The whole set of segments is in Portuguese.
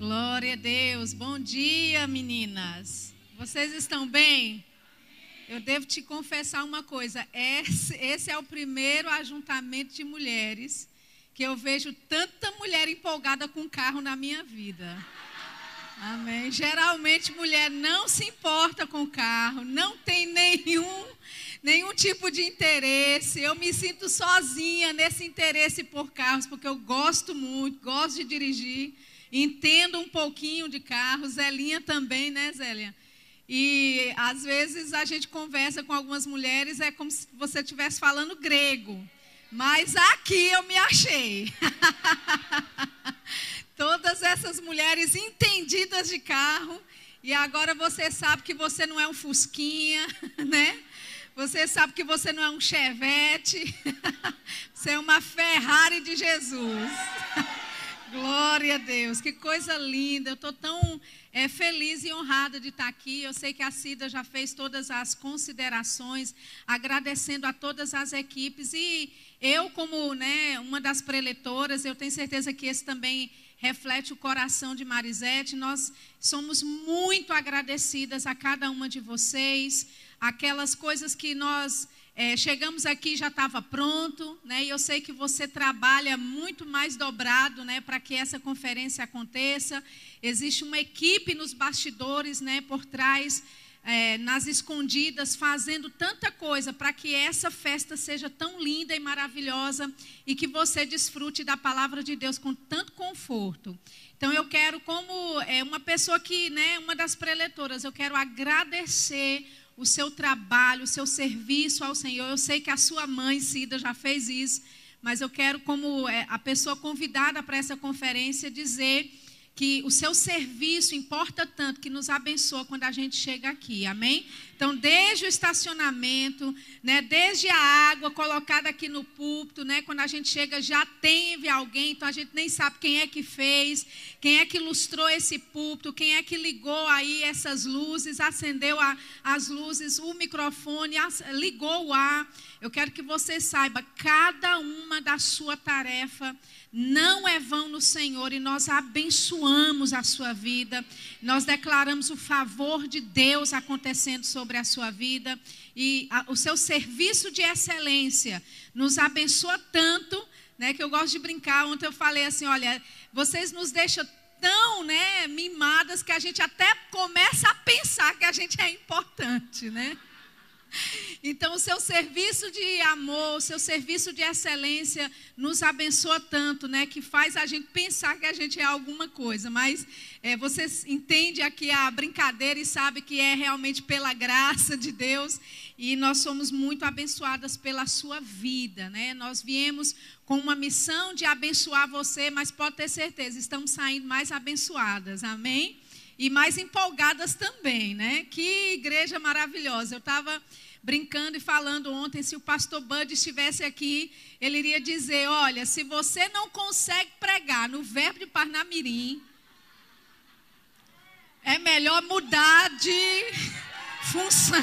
Glória a Deus. Bom dia, meninas. Vocês estão bem? Eu devo te confessar uma coisa. Esse, esse, é o primeiro ajuntamento de mulheres que eu vejo tanta mulher empolgada com carro na minha vida. Amém. Geralmente mulher não se importa com carro, não tem nenhum nenhum tipo de interesse. Eu me sinto sozinha nesse interesse por carros, porque eu gosto muito, gosto de dirigir, entendo um pouquinho de carros. Zelinha também, né, Zélia? E às vezes a gente conversa com algumas mulheres, é como se você estivesse falando grego. Mas aqui eu me achei. Todas essas mulheres entendidas de carro. E agora você sabe que você não é um Fusquinha, né? Você sabe que você não é um Chevette. Você é uma Ferrari de Jesus. Glória a Deus. Que coisa linda. Eu estou tão é, feliz e honrada de estar aqui. Eu sei que a Cida já fez todas as considerações, agradecendo a todas as equipes. E eu, como né, uma das preletoras, eu tenho certeza que esse também reflete o coração de Marisete. Nós somos muito agradecidas a cada uma de vocês. Aquelas coisas que nós é, chegamos aqui já estava pronto, né? E eu sei que você trabalha muito mais dobrado, né, para que essa conferência aconteça. Existe uma equipe nos bastidores, né, por trás, é, nas escondidas, fazendo tanta coisa para que essa festa seja tão linda e maravilhosa e que você desfrute da palavra de Deus com tanto conforto. Então eu quero, como é, uma pessoa que, né, uma das preletoras, eu quero agradecer o seu trabalho, o seu serviço ao Senhor. Eu sei que a sua mãe, Cida, já fez isso, mas eu quero, como é, a pessoa convidada para essa conferência, dizer que o seu serviço importa tanto que nos abençoa quando a gente chega aqui, amém? Então, desde o estacionamento, né, desde a água colocada aqui no púlpito, né, quando a gente chega já teve alguém, então a gente nem sabe quem é que fez, quem é que ilustrou esse púlpito, quem é que ligou aí essas luzes, acendeu a, as luzes, o microfone, as, ligou o ar. Eu quero que você saiba, cada uma da sua tarefa não é vão no Senhor e nós abençoamos a sua vida, nós declaramos o favor de Deus acontecendo sobre a sua vida e a, o seu serviço de excelência nos abençoa tanto, né, que eu gosto de brincar. Ontem eu falei assim: olha, vocês nos deixam tão né, mimadas que a gente até começa a pensar que a gente é importante, né? Então, o seu serviço de amor, o seu serviço de excelência nos abençoa tanto, né? Que faz a gente pensar que a gente é alguma coisa. Mas é, você entende aqui a brincadeira e sabe que é realmente pela graça de Deus. E nós somos muito abençoadas pela sua vida, né? Nós viemos com uma missão de abençoar você, mas pode ter certeza, estamos saindo mais abençoadas. Amém? E mais empolgadas também, né? Que igreja maravilhosa. Eu estava brincando e falando ontem, se o pastor Bud estivesse aqui, ele iria dizer: olha, se você não consegue pregar no verbo de Parnamirim, é melhor mudar de função.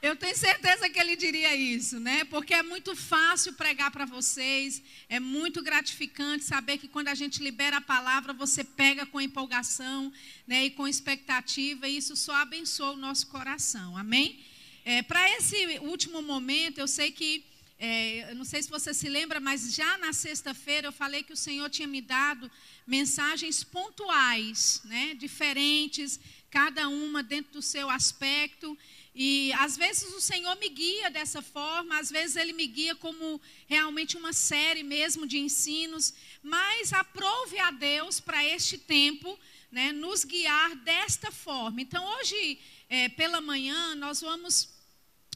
Eu tenho certeza que ele diria isso, né? Porque é muito fácil pregar para vocês, é muito gratificante saber que quando a gente libera a palavra, você pega com empolgação né? e com expectativa, e isso só abençoa o nosso coração, amém? É, para esse último momento, eu sei que, é, não sei se você se lembra, mas já na sexta-feira eu falei que o Senhor tinha me dado mensagens pontuais, né? diferentes, cada uma dentro do seu aspecto. E às vezes o Senhor me guia dessa forma, às vezes Ele me guia como realmente uma série mesmo de ensinos, mas aprove a Deus para este tempo né, nos guiar desta forma. Então hoje, é, pela manhã, nós vamos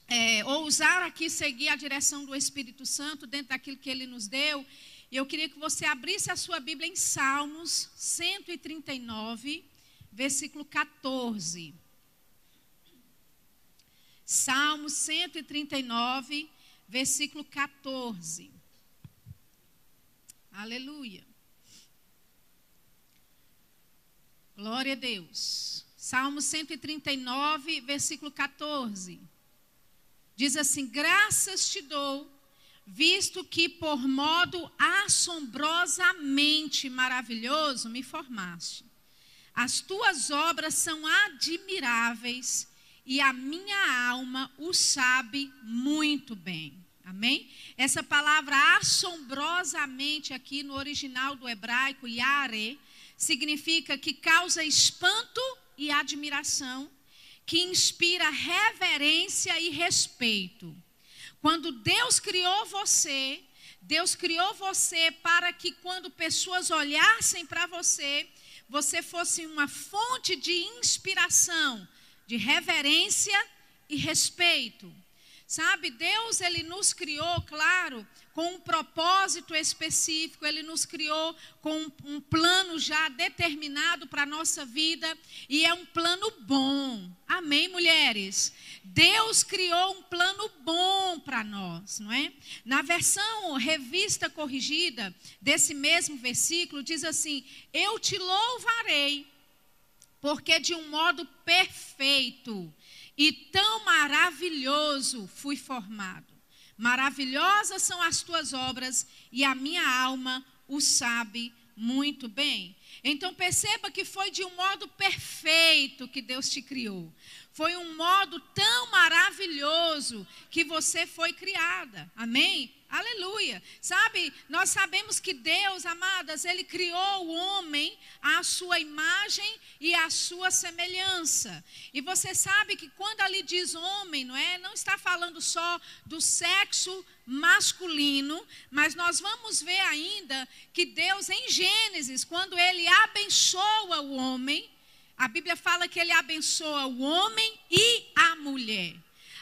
é, ousar aqui seguir a direção do Espírito Santo dentro daquilo que Ele nos deu. E eu queria que você abrisse a sua Bíblia em Salmos 139, versículo 14. Salmo 139, versículo 14. Aleluia. Glória a Deus. Salmo 139, versículo 14. Diz assim: Graças te dou, visto que por modo assombrosamente maravilhoso me formaste. As tuas obras são admiráveis e a minha alma o sabe muito bem. Amém? Essa palavra assombrosamente aqui no original do hebraico, yare, significa que causa espanto e admiração, que inspira reverência e respeito. Quando Deus criou você, Deus criou você para que quando pessoas olhassem para você, você fosse uma fonte de inspiração, de reverência e respeito. Sabe, Deus ele nos criou, claro, com um propósito específico, ele nos criou com um, plano já determinado para a nossa vida e é um plano bom. Amém, mulheres? Deus criou um plano bom para nós, não é? Na versão revista corrigida desse mesmo versículo, diz assim: Eu te louvarei, porque de um modo perfeito e tão maravilhoso fui formado. Maravilhosas são as tuas obras e a minha alma o sabe muito bem. Então perceba que foi de um modo perfeito que Deus te criou. Foi um modo tão maravilhoso que você foi criada. Amém? Aleluia. Sabe, nós sabemos que Deus, amadas, Ele criou o homem à sua imagem e à sua semelhança. E você sabe que quando ali diz homem, não é? Não está falando só do sexo masculino, mas nós vamos ver ainda que Deus, em Gênesis, quando Ele abençoa o homem, a Bíblia fala que ele abençoa o homem e a mulher.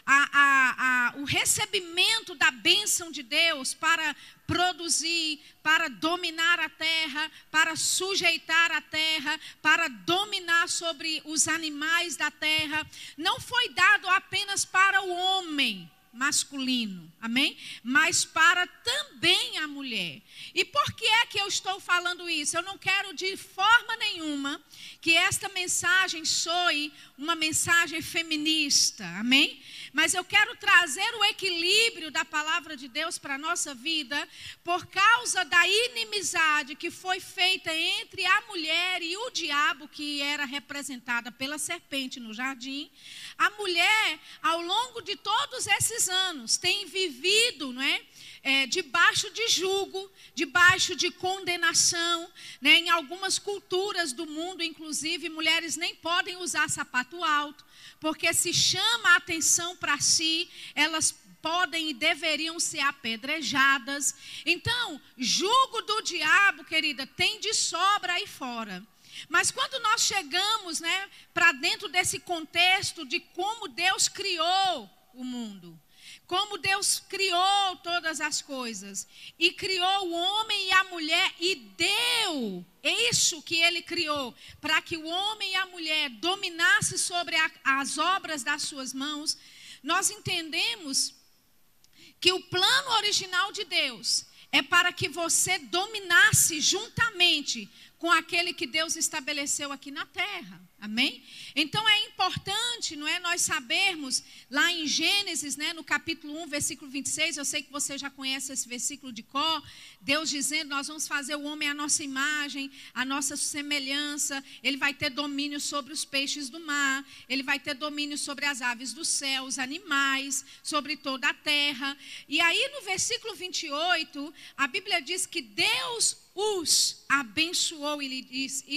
A, a, a, o recebimento da bênção de Deus para produzir, para dominar a terra, para sujeitar a terra, para dominar sobre os animais da terra, não foi dado apenas para o homem masculino, amém? Mas para também a mulher. E por que é que eu estou falando isso? Eu não quero de forma nenhuma que esta mensagem soe uma mensagem feminista, amém? Mas eu quero trazer o equilíbrio da palavra de Deus para a nossa vida, por causa da inimizade que foi feita entre a mulher e o diabo, que era representada pela serpente no jardim. A mulher, ao longo de todos esses anos, tem vivido, não é? é, debaixo de julgo, debaixo de condenação. Né? Em algumas culturas do mundo, inclusive, mulheres nem podem usar sapato alto, porque se chama a atenção para si, elas podem e deveriam ser apedrejadas. Então, julgo do diabo, querida, tem de sobra aí fora. Mas quando nós chegamos, né, para dentro desse contexto de como Deus criou o mundo, como Deus criou todas as coisas. E criou o homem e a mulher e deu. Isso que ele criou para que o homem e a mulher dominassem sobre a, as obras das suas mãos, nós entendemos que o plano original de Deus é para que você dominasse juntamente com aquele que Deus estabeleceu aqui na terra. Amém? Então é importante, não é, nós sabermos lá em Gênesis, né, no capítulo 1, versículo 26, eu sei que você já conhece esse versículo de cor, Deus dizendo: "Nós vamos fazer o homem à nossa imagem, à nossa semelhança, ele vai ter domínio sobre os peixes do mar, ele vai ter domínio sobre as aves do céu, os animais, sobre toda a terra". E aí no versículo 28, a Bíblia diz que Deus os abençoou e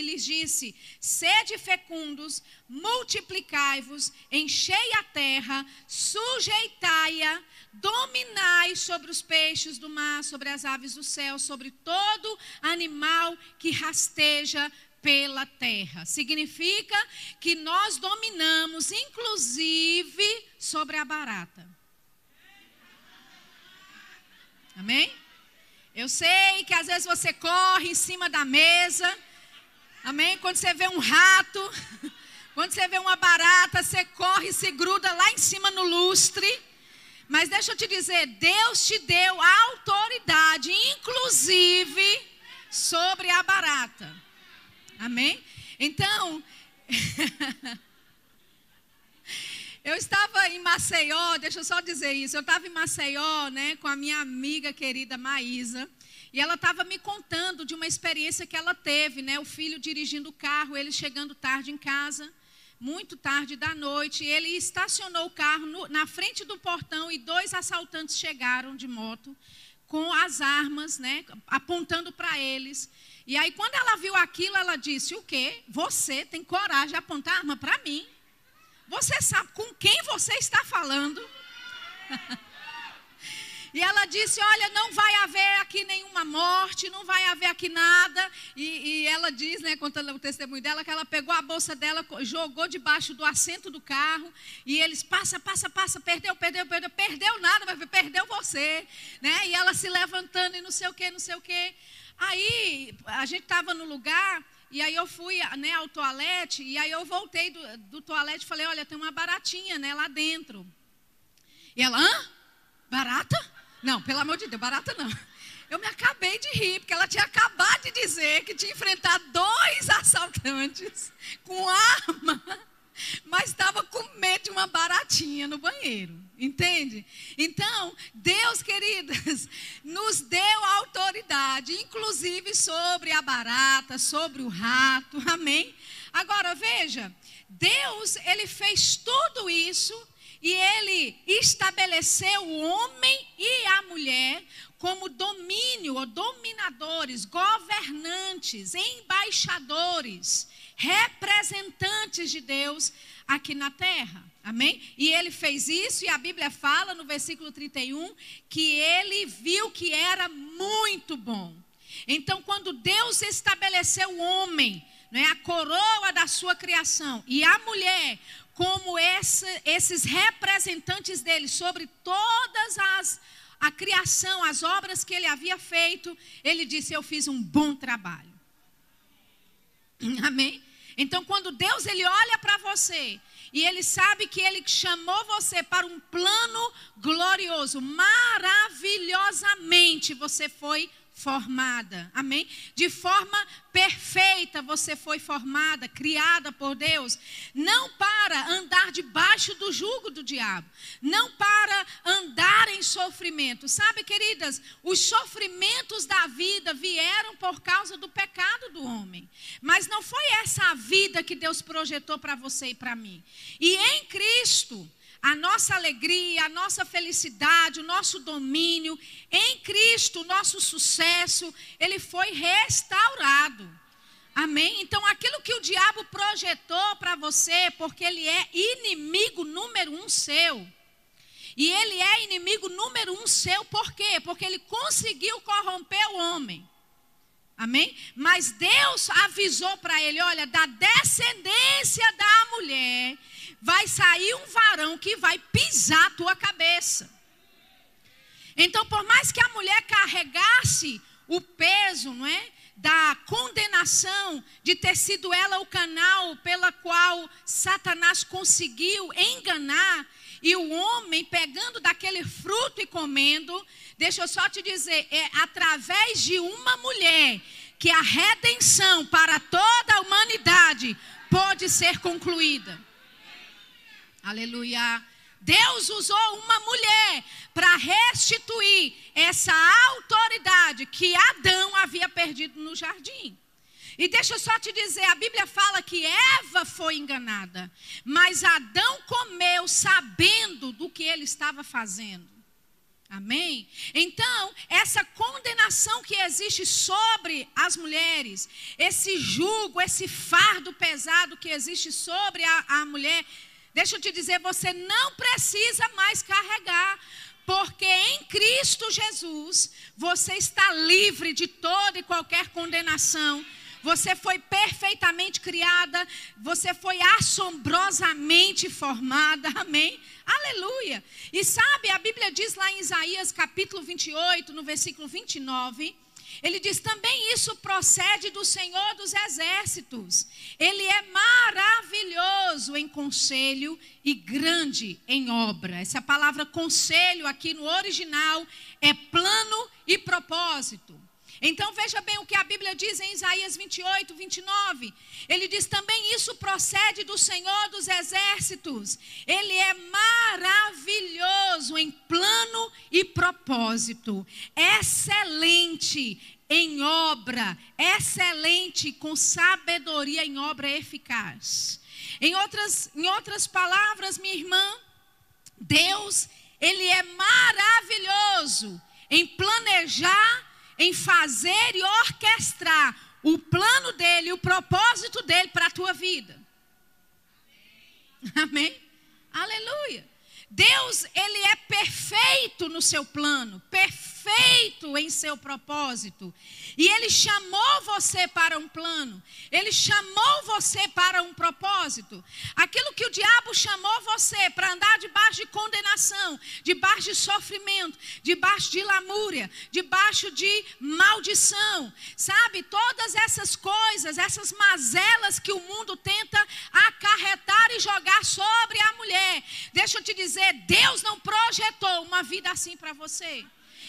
lhes disse: Sede fecundos, multiplicai-vos, enchei a terra, sujeitai-a, dominai sobre os peixes do mar, sobre as aves do céu, sobre todo animal que rasteja pela terra. Significa que nós dominamos, inclusive, sobre a barata. Amém? Eu sei que às vezes você corre em cima da mesa. Amém? Quando você vê um rato, quando você vê uma barata, você corre e se gruda lá em cima no lustre. Mas deixa eu te dizer, Deus te deu autoridade, inclusive sobre a barata. Amém? Então, Eu estava em Maceió, deixa eu só dizer isso. Eu estava em Maceió, né, com a minha amiga querida Maísa. E ela estava me contando de uma experiência que ela teve, né? O filho dirigindo o carro, ele chegando tarde em casa, muito tarde da noite. Ele estacionou o carro no, na frente do portão e dois assaltantes chegaram de moto com as armas, né? Apontando para eles. E aí, quando ela viu aquilo, ela disse: O quê? Você tem coragem de apontar arma para mim? Você sabe com quem você está falando? E ela disse: Olha, não vai haver aqui nenhuma morte, não vai haver aqui nada. E, e ela diz, né, contando o testemunho dela, que ela pegou a bolsa dela, jogou debaixo do assento do carro. E eles, passa, passa, passa, perdeu, perdeu, perdeu. Perdeu nada, mas perdeu você. Né? E ela se levantando e não sei o que, não sei o que. Aí a gente estava no lugar. E aí eu fui né, ao toalete, e aí eu voltei do, do toalete e falei, olha, tem uma baratinha né, lá dentro. E ela, hã? Barata? Não, pelo amor de Deus, barata não. Eu me acabei de rir, porque ela tinha acabado de dizer que tinha enfrentado dois assaltantes com arma, mas estava com medo de uma baratinha no banheiro. Entende? Então, Deus, queridas, nos deu autoridade, inclusive sobre a barata, sobre o rato. Amém? Agora, veja, Deus, ele fez tudo isso e ele estabeleceu o homem e a mulher como domínio, ou dominadores, governantes, embaixadores, representantes de Deus aqui na terra. Amém? E ele fez isso, e a Bíblia fala no versículo 31 que ele viu que era muito bom. Então, quando Deus estabeleceu o homem, né, a coroa da sua criação, e a mulher como esse, esses representantes dele sobre todas as a criação, as obras que ele havia feito, ele disse: "Eu fiz um bom trabalho". Amém? Então, quando Deus ele olha para você e ele sabe que ele chamou você para um plano glorioso, maravilhosamente você foi formada. Amém? De forma perfeita você foi formada, criada por Deus, não para andar debaixo do jugo do diabo, não para andar em sofrimento. Sabe, queridas, os sofrimentos da vida vieram por causa do pecado do homem. Mas não foi essa a vida que Deus projetou para você e para mim. E em Cristo, a nossa alegria, a nossa felicidade, o nosso domínio em Cristo, o nosso sucesso, ele foi restaurado. Amém? Então, aquilo que o diabo projetou para você, porque ele é inimigo número um seu. E ele é inimigo número um seu, por quê? Porque ele conseguiu corromper o homem. Amém? Mas Deus avisou para ele: olha, da descendência da mulher vai sair um varão que vai pisar a tua cabeça. Então, por mais que a mulher carregasse o peso, não é? Da condenação de ter sido ela o canal pela qual Satanás conseguiu enganar, e o homem pegando daquele fruto e comendo, deixa eu só te dizer, é através de uma mulher que a redenção para toda a humanidade pode ser concluída. Aleluia. Deus usou uma mulher para restituir essa autoridade que Adão havia perdido no jardim. E deixa eu só te dizer, a Bíblia fala que Eva foi enganada, mas Adão comeu sabendo do que ele estava fazendo. Amém? Então, essa condenação que existe sobre as mulheres, esse jugo, esse fardo pesado que existe sobre a, a mulher, Deixa eu te dizer, você não precisa mais carregar, porque em Cristo Jesus você está livre de toda e qualquer condenação. Você foi perfeitamente criada, você foi assombrosamente formada. Amém? Aleluia. E sabe, a Bíblia diz lá em Isaías capítulo 28, no versículo 29, ele diz também isso procede do Senhor dos exércitos. Ele é maravilhoso em conselho e grande em obra. Essa palavra conselho aqui no original é plano e propósito. Então veja bem o que a Bíblia diz em Isaías 28, 29. Ele diz também: Isso procede do Senhor dos Exércitos. Ele é maravilhoso em plano e propósito, excelente em obra, excelente com sabedoria em obra eficaz. Em outras, em outras palavras, minha irmã, Deus, ele é maravilhoso em planejar, em fazer e orquestrar o plano dele, o propósito dele para a tua vida. Amém? Aleluia. Deus, ele é perfeito no seu plano, perfeito em seu propósito. E ele chamou você para um plano, ele chamou você para um propósito. Aquilo que o diabo chamou você para andar debaixo de condenação, debaixo de sofrimento, debaixo de lamúria, debaixo de maldição, sabe? Todas essas coisas, essas mazelas que o mundo tenta acarretar e jogar sobre a mulher. Deixa eu te dizer, Deus não projetou uma vida assim para você.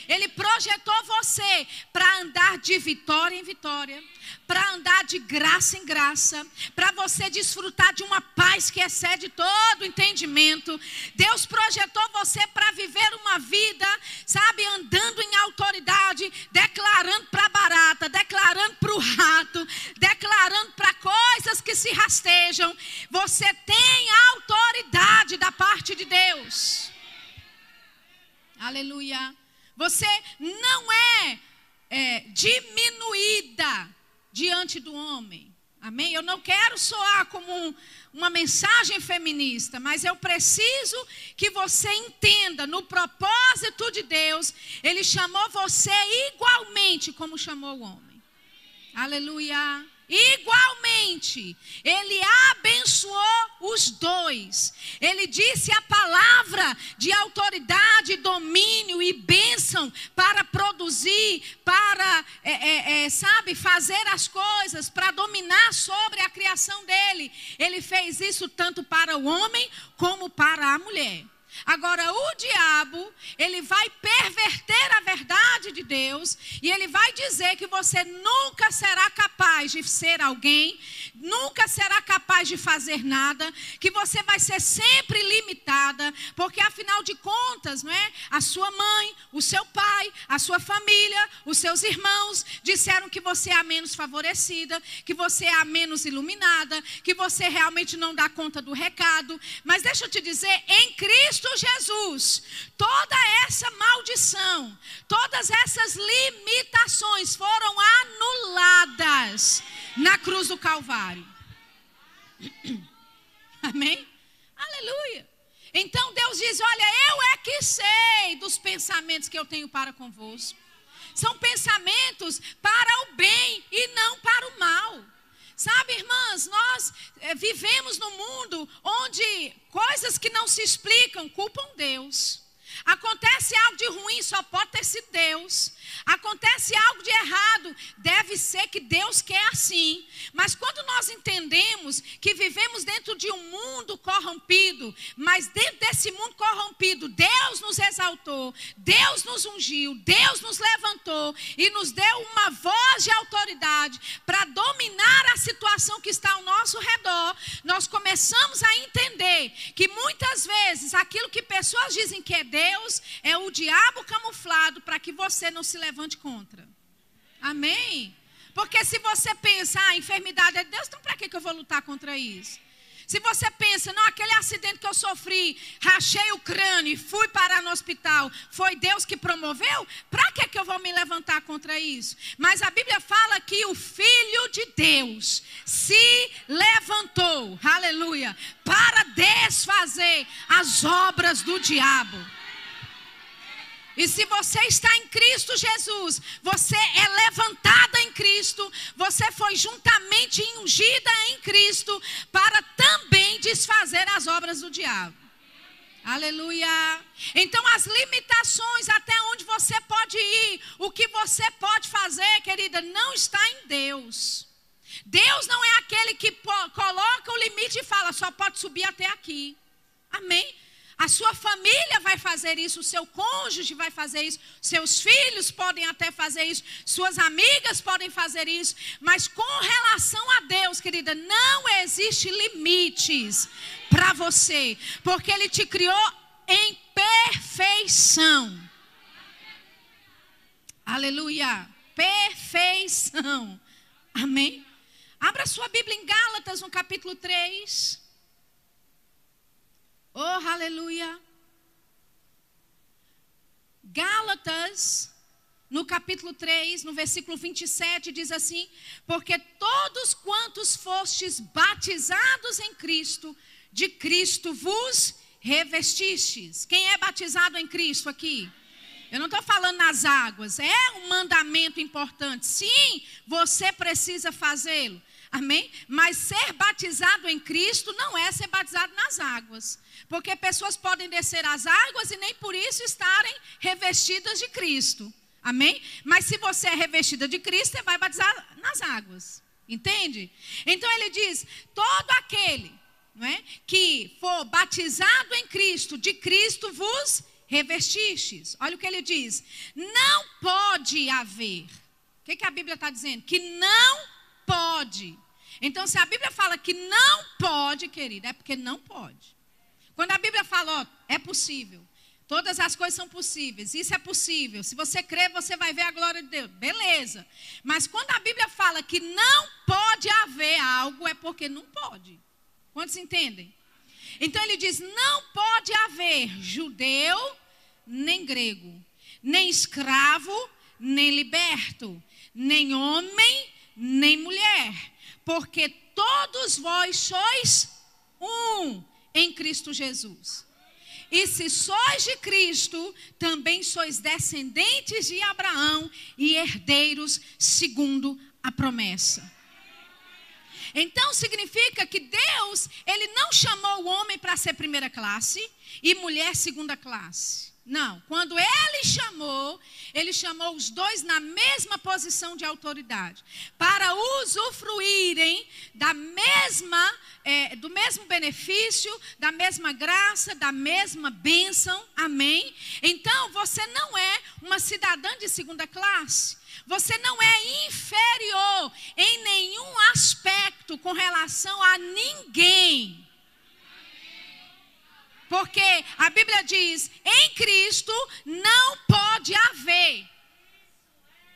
Ele projetou você para andar de vitória em vitória, para andar de graça em graça, para você desfrutar de uma paz que excede todo entendimento. Deus projetou você para viver uma vida, sabe, andando em autoridade, declarando para a barata, declarando para o rato, declarando para coisas que se rastejam. Você tem autoridade da parte de Deus. Aleluia. Você não é, é diminuída diante do homem. Amém? Eu não quero soar como um, uma mensagem feminista, mas eu preciso que você entenda: no propósito de Deus, Ele chamou você igualmente como chamou o homem. Aleluia. Igualmente, ele abençoou os dois. Ele disse a palavra de autoridade, domínio e bênção para produzir, para, é, é, é, sabe, fazer as coisas, para dominar sobre a criação dele. Ele fez isso tanto para o homem como para a mulher. Agora, o diabo, ele vai perverter a verdade de Deus e dizer que você nunca será capaz de ser alguém, nunca será capaz de fazer nada, que você vai ser sempre limitada, porque afinal de contas, não é? A sua mãe, o seu pai, a sua família, os seus irmãos disseram que você é a menos favorecida, que você é a menos iluminada, que você realmente não dá conta do recado. Mas deixa eu te dizer, em Cristo Cristo Jesus, toda essa maldição, todas essas limitações foram anuladas na cruz do Calvário. Amém? Aleluia. Então Deus diz: Olha, eu é que sei dos pensamentos que eu tenho para convosco. São pensamentos para o bem e não para o mal. Sabe, irmãs, nós é, vivemos num mundo onde coisas que não se explicam culpam Deus. Acontece algo de ruim, só pode ter sido Deus. Acontece algo de errado, deve ser que Deus quer assim. Mas quando nós entendemos que vivemos dentro de um mundo corrompido, mas dentro desse mundo corrompido, Deus nos exaltou, Deus nos ungiu, Deus nos levantou e nos deu uma voz de autoridade para dominar a situação que está ao nosso redor, nós começamos a entender que muitas vezes aquilo que pessoas dizem que é Deus é o diabo camuflado para que você não se levante contra. Amém? Porque se você pensa, ah, a enfermidade é de Deus, então para que, eu vou lutar contra isso? Se você pensa, não, aquele acidente que eu sofri, rachei o crânio e fui parar no hospital, foi Deus que promoveu? Para que, que eu vou me levantar contra isso? Mas a Bíblia fala que o Filho de Deus se levantou, aleluia, para desfazer as obras do diabo. E se você está em Cristo Jesus, você é levantada em Cristo, você foi juntamente ungida em Cristo para também desfazer as obras do diabo. Aleluia. Então, as limitações até onde você pode ir, o que você pode fazer, querida, não está em Deus. Deus não é aquele que coloca o limite e fala, só pode subir até aqui. Amém? A sua família vai fazer isso, o seu cônjuge vai fazer isso, seus filhos podem até fazer isso, suas amigas podem fazer isso, mas com relação a Deus, querida, não existe limites para você, porque Ele te criou em perfeição. Aleluia! Perfeição. Amém? Abra sua Bíblia em Gálatas, no capítulo 3. Oh, aleluia. Gálatas, no capítulo 3, no versículo 27, diz assim: Porque todos quantos fostes batizados em Cristo, de Cristo vos revestistes. Quem é batizado em Cristo aqui? Eu não estou falando nas águas, é um mandamento importante. Sim, você precisa fazê-lo. Amém? Mas ser batizado em Cristo não é ser batizado nas águas. Porque pessoas podem descer as águas e nem por isso estarem revestidas de Cristo. Amém? Mas se você é revestida de Cristo, você vai batizar nas águas. Entende? Então ele diz: todo aquele não é, que for batizado em Cristo, de Cristo vos revestistes. Olha o que ele diz: não pode haver. O que, que a Bíblia está dizendo? Que não então, se a Bíblia fala que não pode, querida, é porque não pode. Quando a Bíblia fala, ó, é possível. Todas as coisas são possíveis. Isso é possível. Se você crer, você vai ver a glória de Deus. Beleza. Mas quando a Bíblia fala que não pode haver algo, é porque não pode. Quantos entendem? Então ele diz: não pode haver judeu nem grego, nem escravo, nem liberto, nem homem, nem mulher porque todos vós sois um em Cristo Jesus. E se sois de Cristo, também sois descendentes de Abraão e herdeiros segundo a promessa. Então significa que Deus, ele não chamou o homem para ser primeira classe e mulher segunda classe. Não, quando ele chamou, ele chamou os dois na mesma posição de autoridade, para usufruírem da mesma, é, do mesmo benefício, da mesma graça, da mesma bênção. Amém? Então você não é uma cidadã de segunda classe. Você não é inferior em nenhum aspecto com relação a ninguém. Porque a Bíblia diz: em Cristo não pode haver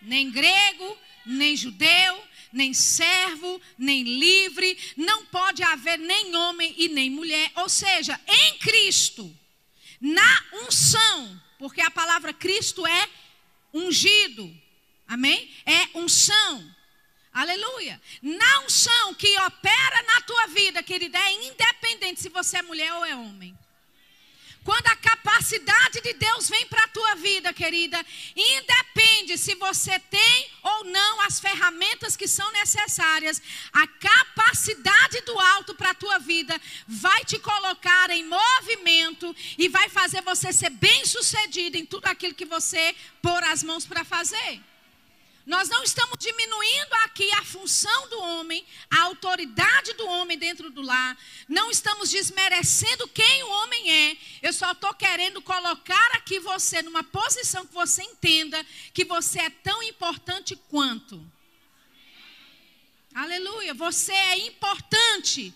nem grego, nem judeu, nem servo, nem livre, não pode haver nem homem e nem mulher. Ou seja, em Cristo, na unção, porque a palavra Cristo é ungido, amém? É unção. Aleluia. Na unção que opera na tua vida, querida, é independente se você é mulher ou é homem. Quando a capacidade de Deus vem para a tua vida, querida, independe se você tem ou não as ferramentas que são necessárias, a capacidade do alto para a tua vida vai te colocar em movimento e vai fazer você ser bem-sucedido em tudo aquilo que você pôr as mãos para fazer. Nós não estamos diminuindo aqui a função do homem, a autoridade do homem dentro do lar. Não estamos desmerecendo quem o homem é. Eu só estou querendo colocar aqui você numa posição que você entenda que você é tão importante quanto. Aleluia. Você é importante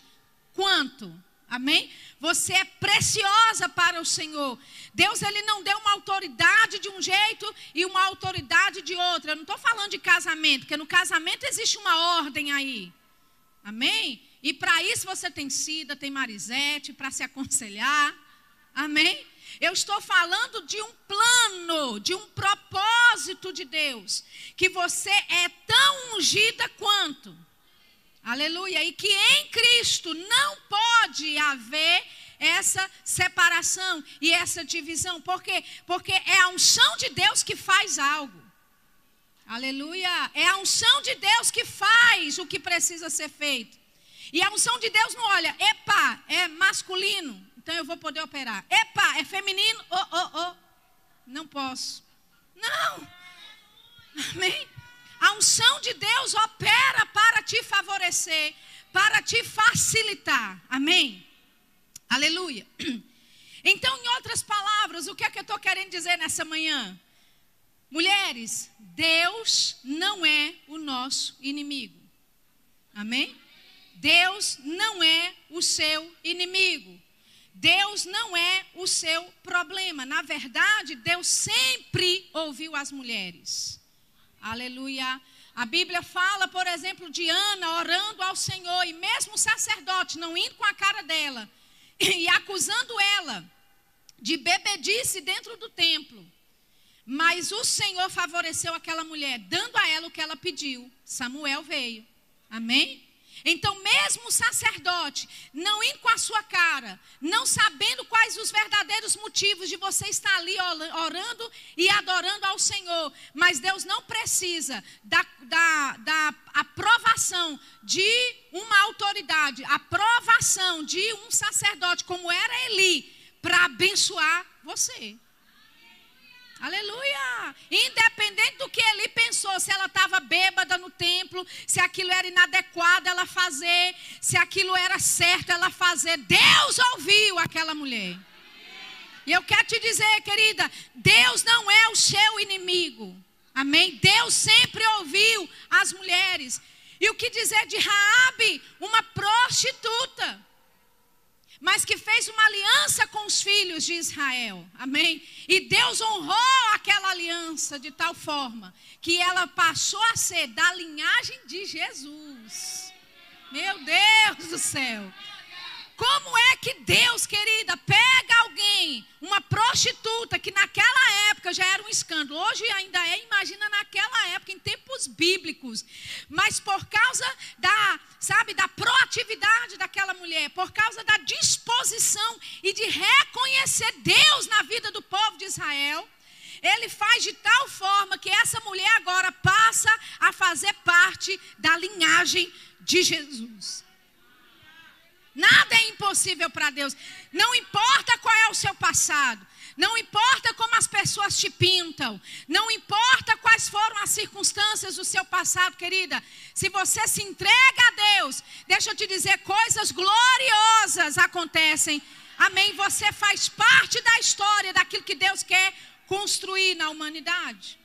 quanto. Amém? Você é preciosa para o Senhor. Deus ele não deu uma autoridade de um jeito e uma autoridade de outra. Eu não estou falando de casamento, porque no casamento existe uma ordem aí. Amém? E para isso você tem Cida, tem Marisete, para se aconselhar. Amém? Eu estou falando de um plano, de um propósito de Deus. Que você é tão ungida quanto. Aleluia. E que em Cristo não pode haver essa separação e essa divisão. Por quê? Porque é a unção de Deus que faz algo. Aleluia. É a unção de Deus que faz o que precisa ser feito. E a unção de Deus não olha, epa, é masculino, então eu vou poder operar. Epa, é feminino, oh, oh, oh, não posso. Não. Amém? A unção de Deus opera para te favorecer, para te facilitar. Amém? Aleluia. Então, em outras palavras, o que é que eu estou querendo dizer nessa manhã? Mulheres, Deus não é o nosso inimigo. Amém? Deus não é o seu inimigo. Deus não é o seu problema. Na verdade, Deus sempre ouviu as mulheres. Aleluia. A Bíblia fala, por exemplo, de Ana orando ao Senhor e mesmo o sacerdote não indo com a cara dela e acusando ela de bebedice dentro do templo. Mas o Senhor favoreceu aquela mulher, dando a ela o que ela pediu. Samuel veio. Amém? Então, mesmo o sacerdote, não indo com a sua cara, não sabendo quais os verdadeiros motivos de você estar ali orando e adorando ao Senhor, mas Deus não precisa da, da, da aprovação de uma autoridade, aprovação de um sacerdote, como era Eli, para abençoar você. Aleluia! Independente do que ele pensou, se ela estava bêbada no templo, se aquilo era inadequado ela fazer, se aquilo era certo ela fazer, Deus ouviu aquela mulher. E eu quero te dizer, querida, Deus não é o seu inimigo. Amém? Deus sempre ouviu as mulheres. E o que dizer de Raabe, uma prostituta? Mas que fez uma aliança com os filhos de Israel. Amém? E Deus honrou aquela aliança de tal forma que ela passou a ser da linhagem de Jesus. Meu Deus do céu. Como é que Deus, querida, pega alguém, uma prostituta, que naquela época já era um escândalo, hoje ainda é, imagina naquela época, em tempos bíblicos, mas por causa da, sabe, da proatividade daquela mulher, por causa da disposição e de reconhecer Deus na vida do povo de Israel, ele faz de tal forma que essa mulher agora passa a fazer parte da linhagem de Jesus. Nada é impossível para Deus. Não importa qual é o seu passado. Não importa como as pessoas te pintam. Não importa quais foram as circunstâncias do seu passado, querida. Se você se entrega a Deus, deixa eu te dizer, coisas gloriosas acontecem. Amém. Você faz parte da história daquilo que Deus quer construir na humanidade.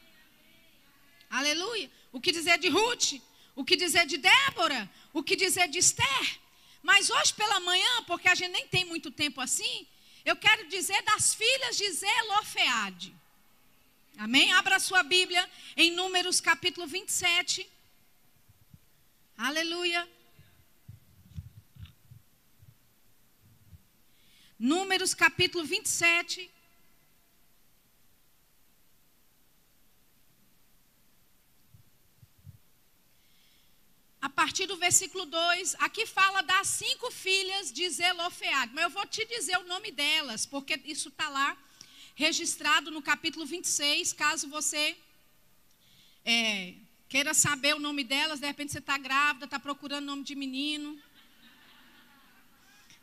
Aleluia. O que dizer de Ruth? O que dizer de Débora? O que dizer de Esther? Mas hoje pela manhã, porque a gente nem tem muito tempo assim, eu quero dizer das filhas de Zelofeade. Amém? Abra sua Bíblia em Números capítulo 27. Aleluia. Números capítulo 27. A partir do versículo 2, aqui fala das cinco filhas de Zelofeade. Mas eu vou te dizer o nome delas, porque isso está lá registrado no capítulo 26. Caso você é, queira saber o nome delas, de repente você está grávida, está procurando nome de menino.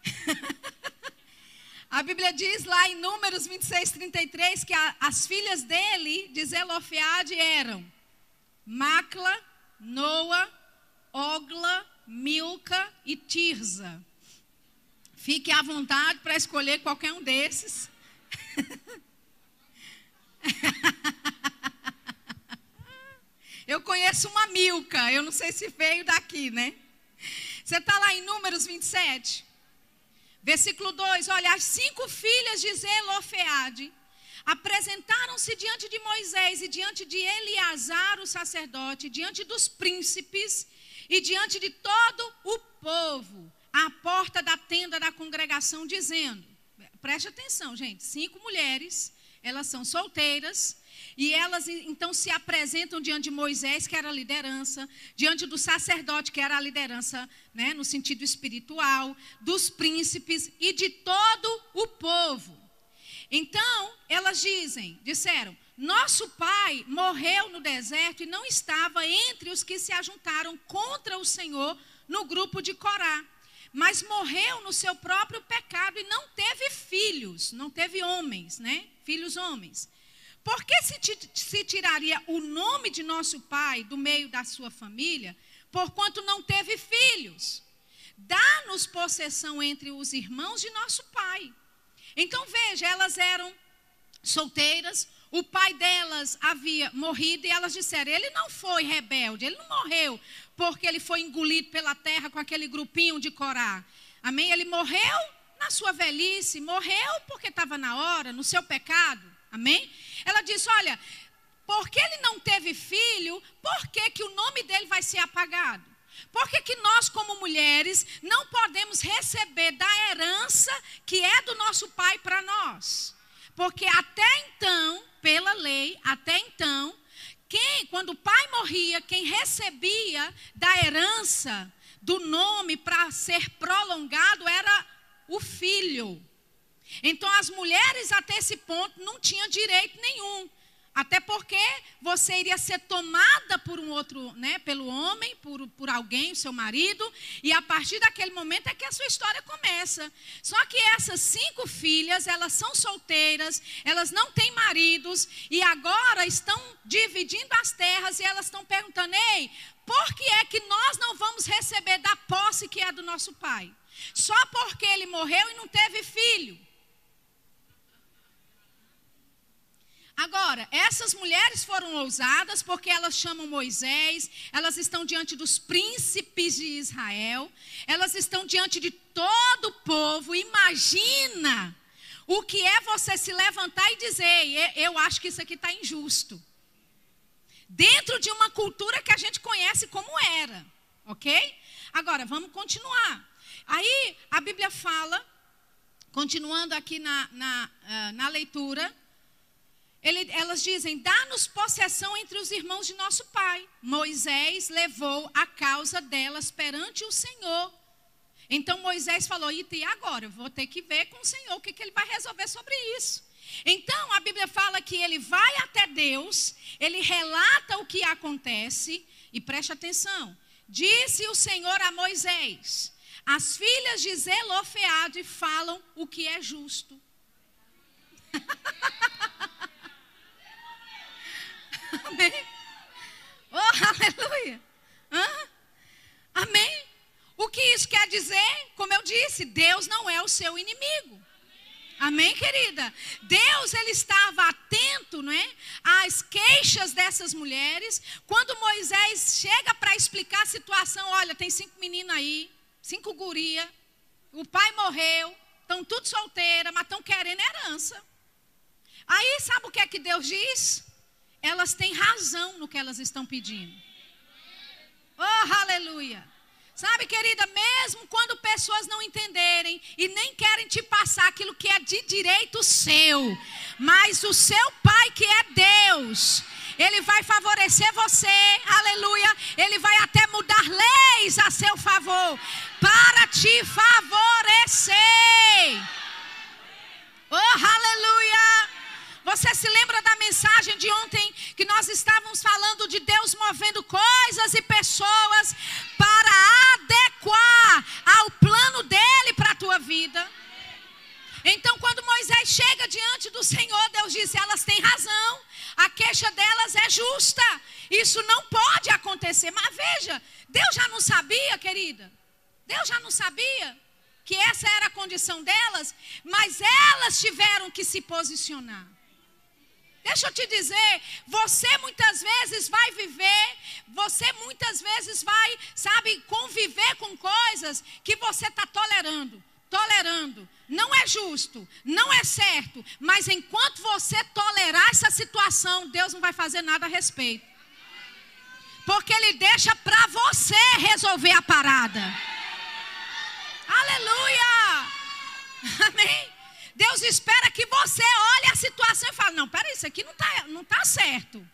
a Bíblia diz lá em Números 26, 33 que a, as filhas dele, de Zelofeade, eram Macla, Noa, Ogla, Milca e Tirza. Fique à vontade para escolher qualquer um desses. eu conheço uma Milca, eu não sei se veio daqui, né? Você está lá em Números 27, versículo 2: Olha, as cinco filhas de Zelofeade apresentaram-se diante de Moisés e diante de Eleazar, o sacerdote, diante dos príncipes e diante de todo o povo, à porta da tenda da congregação, dizendo: preste atenção, gente, cinco mulheres, elas são solteiras. E elas então se apresentam diante de Moisés, que era a liderança, diante do sacerdote, que era a liderança, né, no sentido espiritual, dos príncipes e de todo o povo. Então, elas dizem, disseram: nosso pai morreu no deserto e não estava entre os que se ajuntaram contra o Senhor no grupo de Corá, mas morreu no seu próprio pecado e não teve filhos, não teve homens, né? Filhos homens. Por que se, se tiraria o nome de nosso pai do meio da sua família, porquanto não teve filhos? Dá-nos possessão entre os irmãos de nosso pai. Então veja, elas eram solteiras, o pai delas havia morrido e elas disseram: ele não foi rebelde, ele não morreu porque ele foi engolido pela terra com aquele grupinho de Corá. Amém? Ele morreu na sua velhice, morreu porque estava na hora, no seu pecado. Amém? Ela disse: olha, porque ele não teve filho, por que, que o nome dele vai ser apagado? Por que, que nós, como mulheres, não podemos receber da herança que é do nosso pai para nós? Porque até então, pela lei, até então, quem, quando o pai morria, quem recebia da herança do nome para ser prolongado era o filho. Então as mulheres até esse ponto não tinham direito nenhum. Até porque você iria ser tomada por um outro, né, pelo homem, por, por alguém, seu marido, e a partir daquele momento é que a sua história começa. Só que essas cinco filhas, elas são solteiras, elas não têm maridos, e agora estão dividindo as terras e elas estão perguntando: ei, por que é que nós não vamos receber da posse que é do nosso pai? Só porque ele morreu e não teve filho. Agora, essas mulheres foram ousadas porque elas chamam Moisés, elas estão diante dos príncipes de Israel, elas estão diante de todo o povo. Imagina o que é você se levantar e dizer: eu acho que isso aqui está injusto. Dentro de uma cultura que a gente conhece como era, ok? Agora, vamos continuar. Aí a Bíblia fala, continuando aqui na, na, uh, na leitura ele, elas dizem: dá-nos possessão entre os irmãos de nosso pai. Moisés levou a causa delas perante o Senhor. Então Moisés falou: e agora? Eu vou ter que ver com o Senhor o que, que ele vai resolver sobre isso. Então a Bíblia fala que ele vai até Deus, ele relata o que acontece, e preste atenção: disse o Senhor a Moisés: as filhas de Zelofeade falam o que é justo. Amém. Oh, aleluia. Hã? Amém. O que isso quer dizer? Como eu disse, Deus não é o seu inimigo. Amém, querida? Deus ele estava atento, não é, às queixas dessas mulheres. Quando Moisés chega para explicar a situação, olha, tem cinco meninas aí, cinco guria, o pai morreu, estão tudo solteira, mas estão querendo herança. Aí sabe o que é que Deus diz? Elas têm razão no que elas estão pedindo. Oh, aleluia! Sabe, querida, mesmo quando pessoas não entenderem e nem querem te passar aquilo que é de direito seu, mas o seu Pai que é Deus, Ele vai favorecer você, aleluia, Ele vai até mudar leis a seu favor, para te favorecer. Oh, aleluia! Você se lembra da mensagem de ontem que nós estávamos falando de Deus movendo coisas e pessoas para adequar ao plano dele para a tua vida? Então, quando Moisés chega diante do Senhor, Deus disse: elas têm razão, a queixa delas é justa, isso não pode acontecer. Mas veja, Deus já não sabia, querida, Deus já não sabia que essa era a condição delas, mas elas tiveram que se posicionar. Deixa eu te dizer, você muitas vezes vai viver, você muitas vezes vai, sabe, conviver com coisas que você está tolerando, tolerando. Não é justo, não é certo, mas enquanto você tolerar essa situação, Deus não vai fazer nada a respeito. Porque Ele deixa para você resolver a parada. Aleluia! Amém? Deus espera que você olhe a situação e fale: não, peraí, isso aqui não está não tá certo.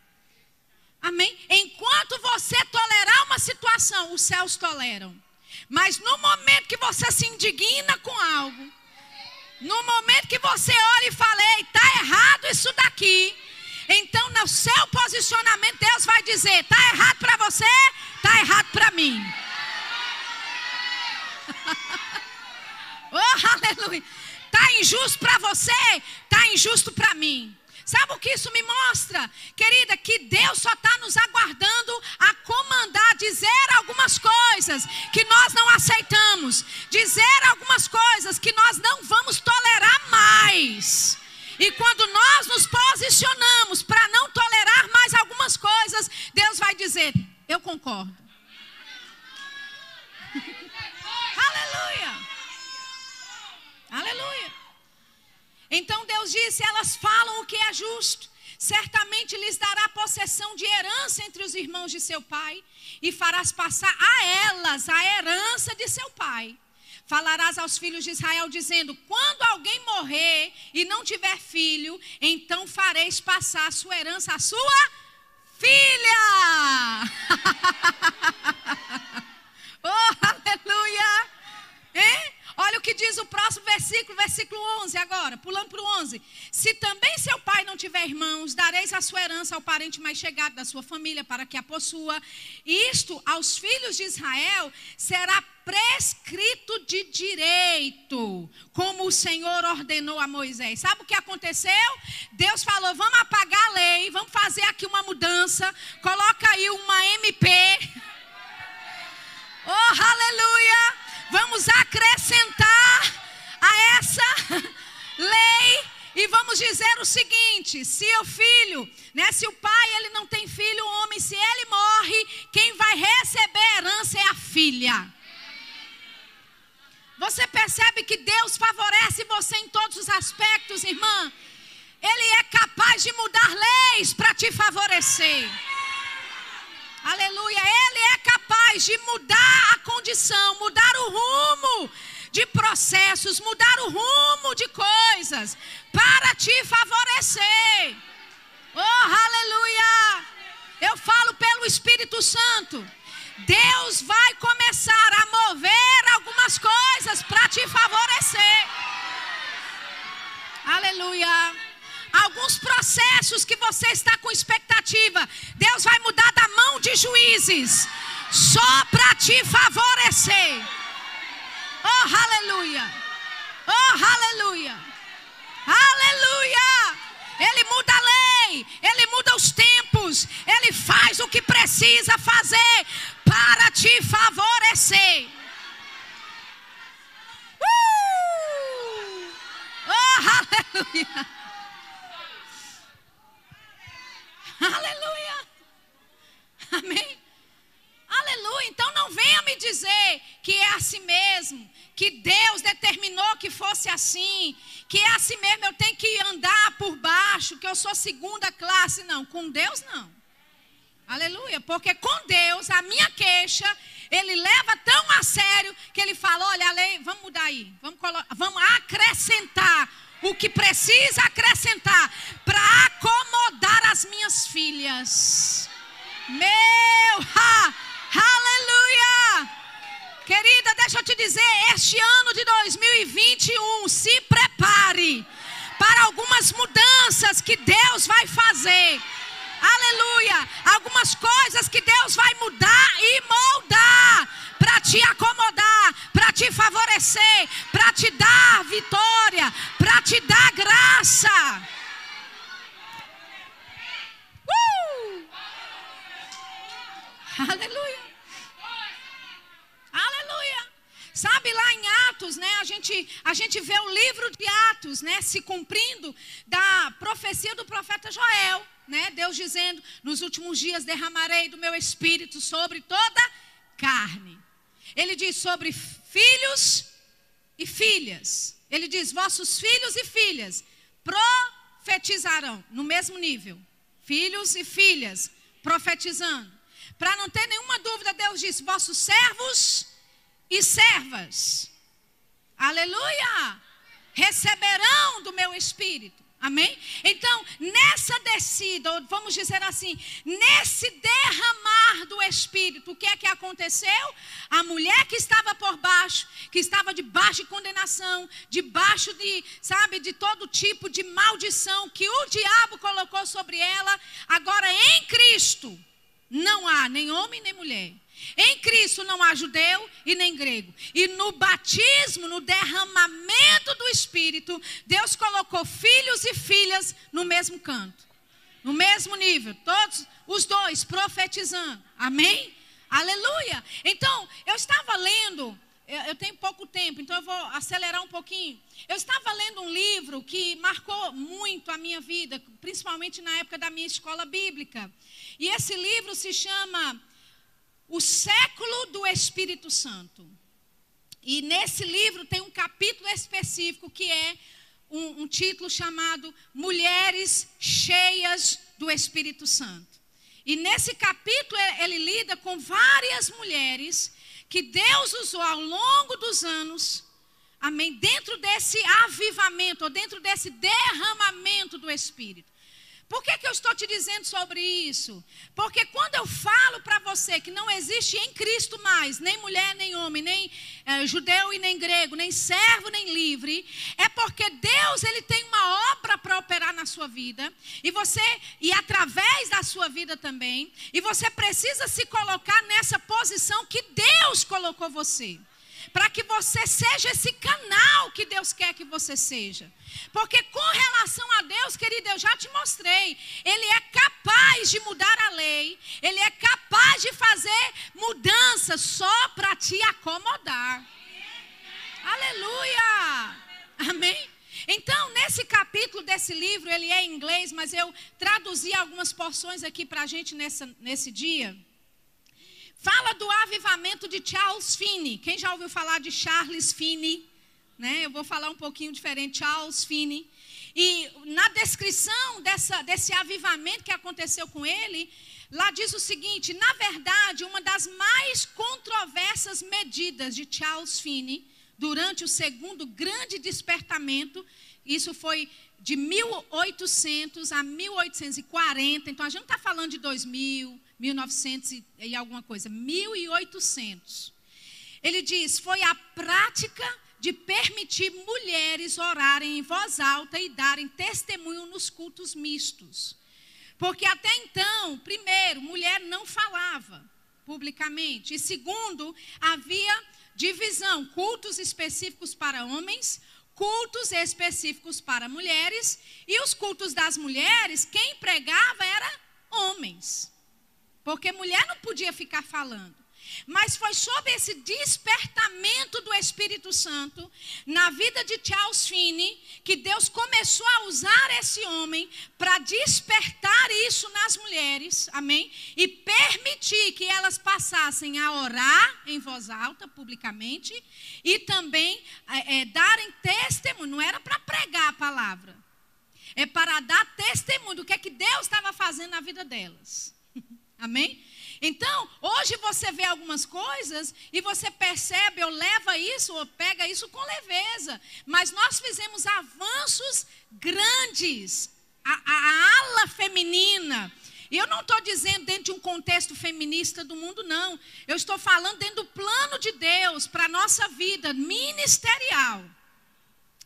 Amém? Enquanto você tolerar uma situação, os céus toleram. Mas no momento que você se indigna com algo, no momento que você olha e fala: está errado isso daqui. Então, no seu posicionamento, Deus vai dizer: está errado para você, está errado para mim. oh, aleluia. Está injusto para você, está injusto para mim. Sabe o que isso me mostra? Querida, que Deus só está nos aguardando a comandar, dizer algumas coisas que nós não aceitamos, dizer algumas coisas que nós não vamos tolerar mais. E quando nós nos posicionamos para não tolerar mais algumas coisas, Deus vai dizer: Eu concordo. Aleluia! Aleluia. Então Deus disse: elas falam o que é justo. Certamente lhes dará possessão de herança entre os irmãos de seu pai, e farás passar a elas a herança de seu pai. Falarás aos filhos de Israel, dizendo: Quando alguém morrer e não tiver filho, então fareis passar a sua herança à sua filha. oh, aleluia! Hein? Olha o que diz o próximo versículo, versículo 11 agora, pulando para o 11. Se também seu pai não tiver irmãos, dareis a sua herança ao parente mais chegado da sua família para que a possua. Isto aos filhos de Israel será prescrito de direito, como o Senhor ordenou a Moisés. Sabe o que aconteceu? Deus falou: vamos apagar a lei, vamos fazer aqui uma mudança, coloca aí uma MP. Oh, aleluia! Vamos acrescentar a essa lei e vamos dizer o seguinte: se o filho, né, se o pai ele não tem filho, o homem, se ele morre, quem vai receber a herança é a filha. Você percebe que Deus favorece você em todos os aspectos, irmã? Ele é capaz de mudar leis para te favorecer. Aleluia. Ele é capaz de mudar a condição, mudar o rumo de processos, mudar o rumo de coisas para te favorecer. Oh, aleluia! Eu falo pelo Espírito Santo. Deus vai começar a mover algumas coisas para te favorecer. Aleluia alguns processos que você está com expectativa, Deus vai mudar da mão de juízes, só para te favorecer. Oh, aleluia! Oh, aleluia! Aleluia! Ele muda a lei, ele muda os tempos, ele faz o que precisa fazer para te favorecer. Uh! Oh, aleluia! Aleluia. Amém. Aleluia. Então não venha me dizer que é assim mesmo, que Deus determinou que fosse assim, que é assim mesmo, eu tenho que andar por baixo, que eu sou segunda classe. Não, com Deus não. Aleluia. Porque com Deus, a minha queixa, ele leva tão a sério que ele fala: olha, a lei, vamos mudar aí, vamos, vamos acrescentar o que precisa acrescentar para acomodar as minhas filhas. Meu, ha, aleluia! Querida, deixa eu te dizer, este ano de 2021, se prepare para algumas mudanças que Deus vai fazer. Aleluia! Algumas coisas que Deus vai mudar e moldar para te acomodar, para te favorecer, para te dar vitória, para te dar graça. Uh! Aleluia. Aleluia. Sabe lá em Atos, né? A gente, a gente vê o livro de Atos, né? Se cumprindo da profecia do profeta Joel, né? Deus dizendo: Nos últimos dias derramarei do meu espírito sobre toda carne. Ele diz sobre filhos e filhas. Ele diz: vossos filhos e filhas profetizarão no mesmo nível. Filhos e filhas profetizando. Para não ter nenhuma dúvida, Deus diz: vossos servos e servas. Aleluia! Receberão do meu espírito. Amém? Então, nessa descida, vamos dizer assim, nesse derramar do Espírito, o que é que aconteceu? A mulher que estava por baixo, que estava debaixo de condenação, debaixo de, sabe, de todo tipo de maldição que o diabo colocou sobre ela, agora em Cristo, não há nem homem nem mulher. Em Cristo não há judeu e nem grego. E no batismo, no derramamento do Espírito, Deus colocou filhos e filhas no mesmo canto, no mesmo nível, todos os dois profetizando. Amém? Aleluia. Então, eu estava lendo, eu tenho pouco tempo, então eu vou acelerar um pouquinho. Eu estava lendo um livro que marcou muito a minha vida, principalmente na época da minha escola bíblica. E esse livro se chama O século do Espírito Santo. E nesse livro tem um capítulo específico que é um, um título chamado Mulheres Cheias do Espírito Santo. E nesse capítulo ele lida com várias mulheres que Deus usou ao longo dos anos, amém, dentro desse avivamento, ou dentro desse derramamento do Espírito. Por que, que eu estou te dizendo sobre isso? Porque quando eu falo para você que não existe em Cristo mais, nem mulher, nem homem, nem é, judeu e nem grego, nem servo, nem livre, é porque Deus ele tem uma obra para operar na sua vida, e você, e através da sua vida também, e você precisa se colocar nessa posição que Deus colocou você para que você seja esse canal que Deus quer que você seja. Porque com relação a Deus, querido, eu já te mostrei, Ele é capaz de mudar a lei, Ele é capaz de fazer mudanças só para te acomodar. Aleluia! Amém? Então, nesse capítulo desse livro, ele é em inglês, mas eu traduzi algumas porções aqui para a gente nessa, nesse dia. Fala do avivamento de Charles Finney. Quem já ouviu falar de Charles Finney? Né? Eu vou falar um pouquinho diferente, Charles Finney. E na descrição dessa, desse avivamento que aconteceu com ele, lá diz o seguinte: na verdade, uma das mais controversas medidas de Charles Finney durante o segundo grande despertamento, isso foi de 1800 a 1840, então a gente não está falando de 2000, 1900 e alguma coisa, 1800. Ele diz: foi a prática de permitir mulheres orarem em voz alta e darem testemunho nos cultos mistos. Porque até então, primeiro, mulher não falava publicamente, e segundo, havia divisão, cultos específicos para homens, cultos específicos para mulheres, e os cultos das mulheres, quem pregava era homens. Porque mulher não podia ficar falando. Mas foi sob esse despertamento do Espírito Santo na vida de Charles Finney que Deus começou a usar esse homem para despertar isso nas mulheres, amém? E permitir que elas passassem a orar em voz alta, publicamente, e também é, é, darem testemunho. Não era para pregar a palavra, é para dar testemunho do que é que Deus estava fazendo na vida delas. Amém? Então, hoje você vê algumas coisas e você percebe ou leva isso ou pega isso com leveza. Mas nós fizemos avanços grandes. A, a ala feminina. E eu não estou dizendo dentro de um contexto feminista do mundo, não. Eu estou falando dentro do plano de Deus para a nossa vida ministerial.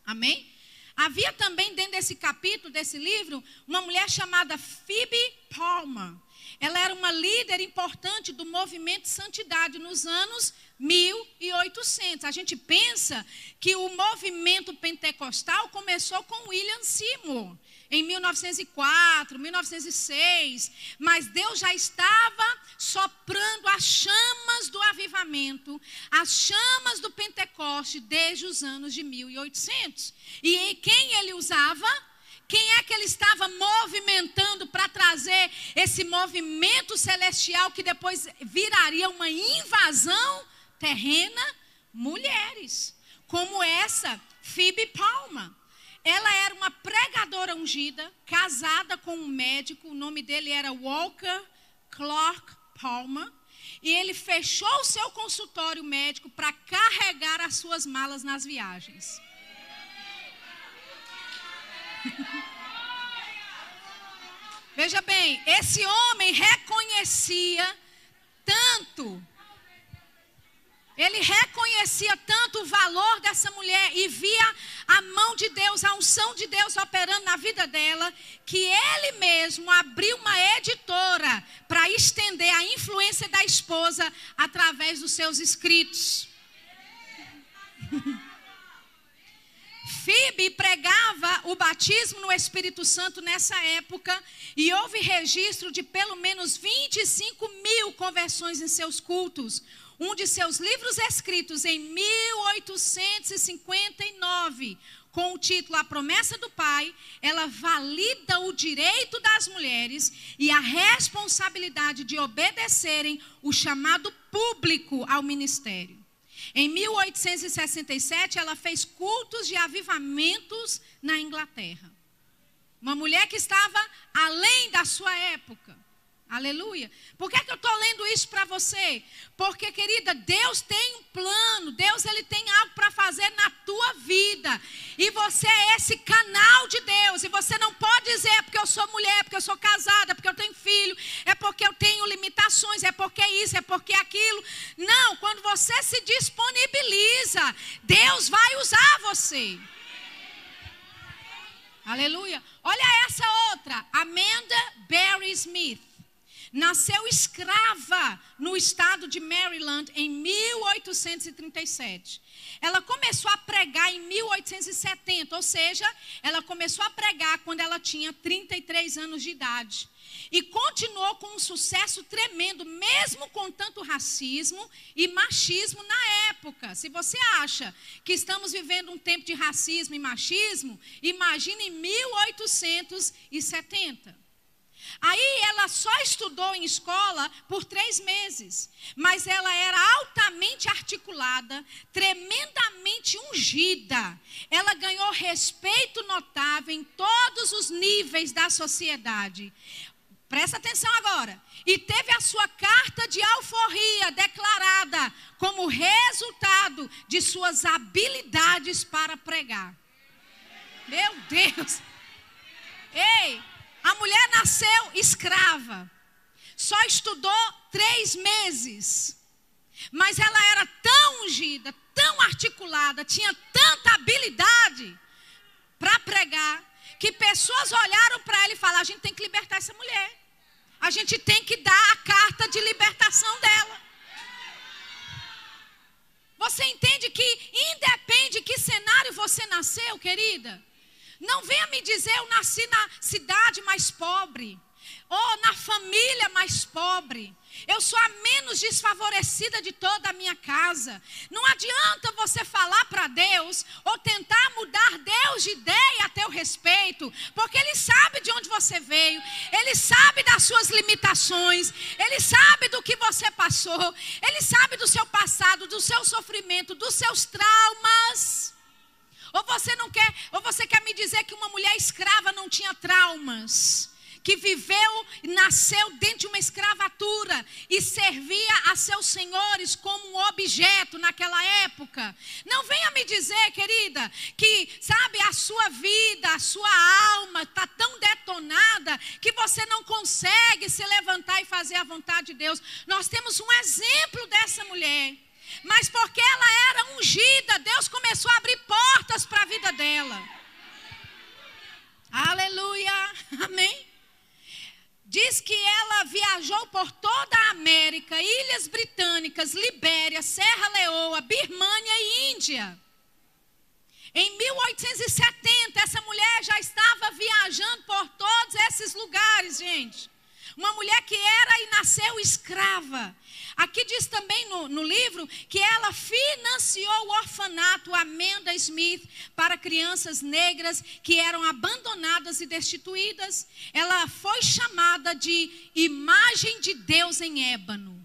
Amém? Havia também dentro desse capítulo, desse livro, uma mulher chamada Phoebe Palmer. Ela era uma líder importante do movimento Santidade nos anos 1800. A gente pensa que o movimento pentecostal começou com William Seymour em 1904, 1906, mas Deus já estava soprando as chamas do avivamento, as chamas do Pentecoste desde os anos de 1800. E quem ele usava? Quem é que ele estava movimentando para trazer esse movimento celestial que depois viraria uma invasão terrena? Mulheres, como essa, Phoebe Palma. Ela era uma pregadora ungida, casada com um médico, o nome dele era Walker Clark Palmer. E ele fechou o seu consultório médico para carregar as suas malas nas viagens. Veja bem, esse homem reconhecia tanto, ele reconhecia tanto o valor dessa mulher e via a mão de Deus, a unção de Deus operando na vida dela, que ele mesmo abriu uma editora para estender a influência da esposa através dos seus escritos. Fibe pregava o batismo no Espírito Santo nessa época e houve registro de pelo menos 25 mil conversões em seus cultos. um de seus livros escritos em 1859, com o título A Promessa do Pai, ela valida o direito das mulheres e a responsabilidade de obedecerem o chamado público ao ministério. Em 1867, ela fez cultos de avivamentos na Inglaterra. Uma mulher que estava além da sua época. Aleluia. Por que, é que eu estou lendo isso para você? Porque, querida, Deus tem um plano, Deus ele tem algo para fazer na tua vida. E você é esse canal de Deus. E você não pode dizer é porque eu sou mulher, porque eu sou casada, porque eu tenho filho, é porque eu tenho limitações, é porque isso, é porque aquilo. Não, quando você se disponibiliza, Deus vai usar você. Aleluia. Olha essa outra, Amanda Barry Smith nasceu escrava no estado de Maryland em 1837. Ela começou a pregar em 1870, ou seja, ela começou a pregar quando ela tinha 33 anos de idade. E continuou com um sucesso tremendo, mesmo com tanto racismo e machismo na época. Se você acha que estamos vivendo um tempo de racismo e machismo, imagine em 1870. Aí ela só estudou em escola por três meses, mas ela era altamente articulada, tremendamente ungida. Ela ganhou respeito notável em todos os níveis da sociedade. Presta atenção agora. E teve a sua carta de alforria declarada como resultado de suas habilidades para pregar. Meu Deus! Ei, a mulher nasceu escrava, só estudou três meses, mas ela era tão ungida, tão articulada, tinha tanta habilidade para pregar, que pessoas olharam para ela e falaram: a gente tem que libertar essa mulher, a gente tem que dar a carta de libertação dela. Você entende que independe de que cenário você nasceu, querida? Não venha me dizer, eu nasci na cidade mais pobre, ou na família mais pobre. Eu sou a menos desfavorecida de toda a minha casa. Não adianta você falar para Deus ou tentar mudar Deus de ideia a teu respeito, porque Ele sabe de onde você veio, Ele sabe das suas limitações, Ele sabe do que você passou, Ele sabe do seu passado, do seu sofrimento, dos seus traumas. Ou você não quer, ou você quer me dizer que uma mulher escrava não tinha traumas? que viveu e nasceu dentro de uma escravatura e servia a seus senhores como um objeto naquela época. Não venha me dizer, querida, que sabe a sua vida, a sua alma está tão detonada que você não consegue se levantar e fazer a vontade de Deus. Nós temos um exemplo dessa mulher. Mas porque ela ungida, Deus começou a abrir portas para a vida dela. Aleluia. Amém. Diz que ela viajou por toda a América, Ilhas Britânicas, Libéria, Serra Leoa, Birmânia e Índia. Em 1870, essa mulher já estava viajando por todos esses lugares, gente. Uma mulher que era e nasceu escrava. Aqui diz também no, no livro que ela financiou o orfanato Amanda Smith para crianças negras que eram abandonadas e destituídas. Ela foi chamada de imagem de Deus em ébano.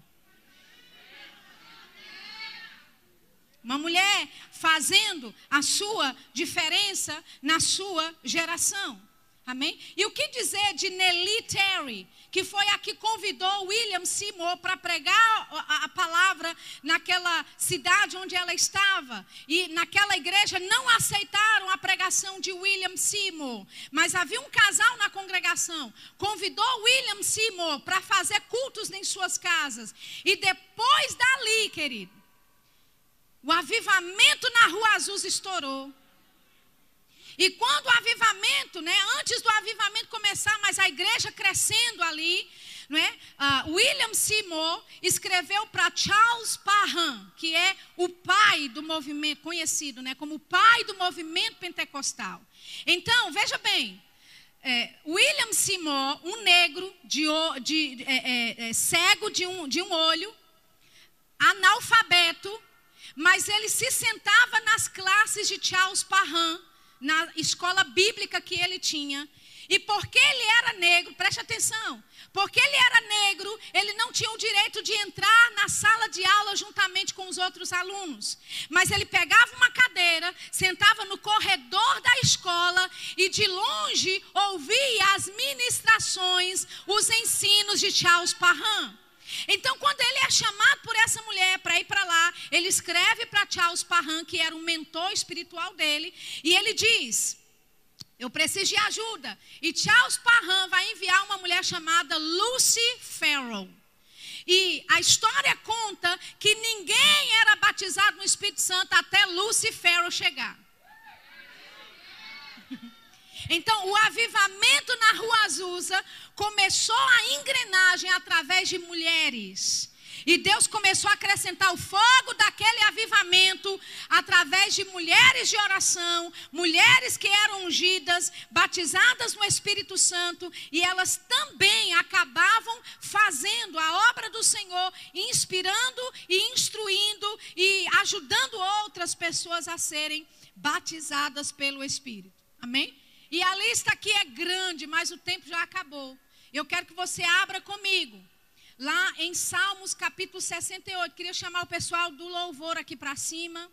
Uma mulher fazendo a sua diferença na sua geração. Amém? E o que dizer de Nelly Terry, que foi a que convidou William Seymour para pregar a, a, palavra naquela cidade onde ela estava. E naquela igreja não aceitaram a pregação de William Seymour. Mas havia um casal na congregação. Convidou William Seymour para fazer cultos em suas casas. E depois dali, querido, o avivamento na Rua Azul estourou. E quando o avivamento, né, antes do avivamento começar, mas a igreja crescendo ali, né, uh, William Seymour escreveu para Charles Parham, que é o pai do movimento, conhecido né, como o pai do movimento pentecostal. Então, veja bem, é, William Seymour, um negro de, de é, é, é, cego de um, de um olho, analfabeto, mas ele se sentava nas classes de Charles Parham, na escola bíblica que ele tinha. E porque ele era negro, preste atenção, porque ele era negro, ele não tinha o direito de entrar na sala de aula juntamente com os outros alunos. Mas ele pegava uma cadeira, sentava no corredor da escola e de longe ouvia as ministrações, os ensinos de Charles Parham. Então, quando ele é chamado por essa mulher para ir para lá, ele escreve para Charles Parham, que era um mentor espiritual dele, e ele diz: Eu preciso de ajuda. E Charles Parham vai enviar uma mulher chamada Lucy Farrell. E a história conta que ninguém era batizado no Espírito Santo até Lucy Farrell chegar. Então, o avivamento na Rua Azusa começou a engrenagem através de mulheres. E Deus começou a acrescentar o fogo daquele avivamento através de mulheres de oração, mulheres que eram ungidas, batizadas no Espírito Santo, e elas também acabavam fazendo a obra do Senhor, inspirando e instruindo e ajudando outras pessoas a serem batizadas pelo Espírito. Amém? E a lista aqui é grande, mas o tempo já acabou. Eu quero que você abra comigo. Lá em Salmos capítulo 68. Queria chamar o pessoal do louvor aqui para cima.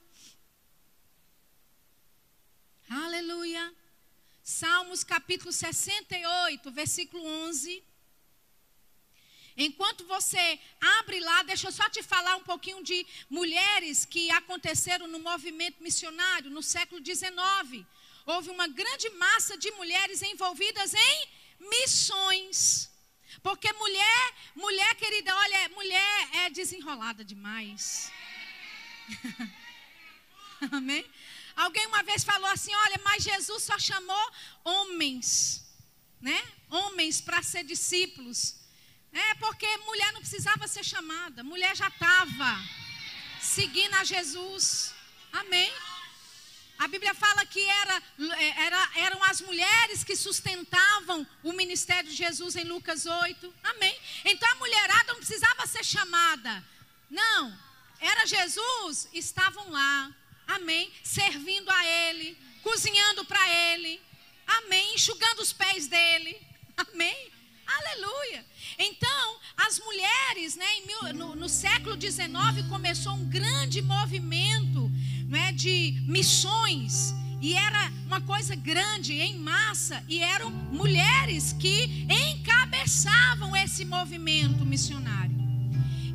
Aleluia. Salmos capítulo 68, versículo 11. Enquanto você abre lá, deixa eu só te falar um pouquinho de mulheres que aconteceram no movimento missionário no século 19 houve uma grande massa de mulheres envolvidas em missões. Porque mulher, mulher querida, olha, mulher é desenrolada demais. Amém? Alguém uma vez falou assim: olha, mas Jesus só chamou homens, né? Homens para ser discípulos. É porque mulher não precisava ser chamada, mulher já estava seguindo a Jesus. Amém? A Bíblia fala que era, é, era, eram as mulheres que sustentavam o ministério de Jesus em Lucas 8. Amém. Então a mulherada não precisava ser chamada. Não. Era Jesus, estavam lá. Amém. Servindo a Ele, cozinhando para Ele. Amém. Enxugando os pés dele. Amém. Aleluia. Então, as mulheres, né, no, no século XIX, começou um grande movimento não é, de missões. E era uma coisa grande, em massa, e eram mulheres que encabeçavam esse movimento missionário.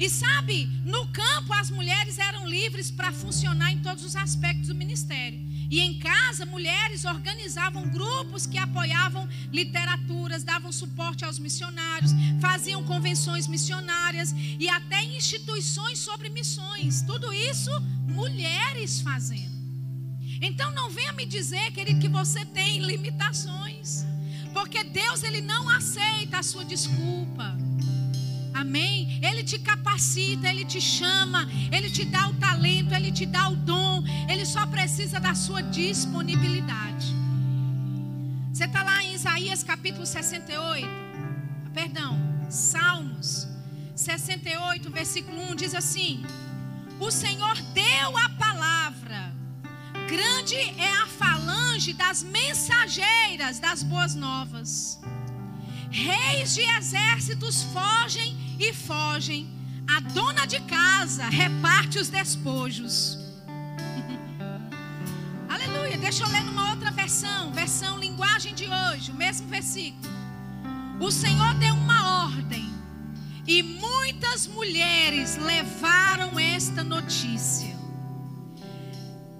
E sabe, no campo as mulheres eram livres para funcionar em todos os aspectos do ministério. E em casa, mulheres organizavam grupos que apoiavam literaturas, davam suporte aos missionários, faziam convenções missionárias e até instituições sobre missões. Tudo isso, mulheres fazendo. Então não venha me dizer, querido, que você tem limitações. Porque Deus ele não aceita a sua desculpa. Amém? Ele te capacita, ele te chama, ele te dá o talento, ele te dá o dom. Ele só precisa da sua disponibilidade. Você está lá em Isaías capítulo 68. Perdão, Salmos 68, versículo 1 diz assim: O Senhor deu a palavra, grande é a falange das mensageiras das boas novas. Reis de exércitos fogem e fogem. A dona de casa reparte os despojos. Aleluia. Deixa eu ler numa outra versão, versão linguagem de hoje, o mesmo versículo. O Senhor deu uma ordem e muitas mulheres levaram esta notícia.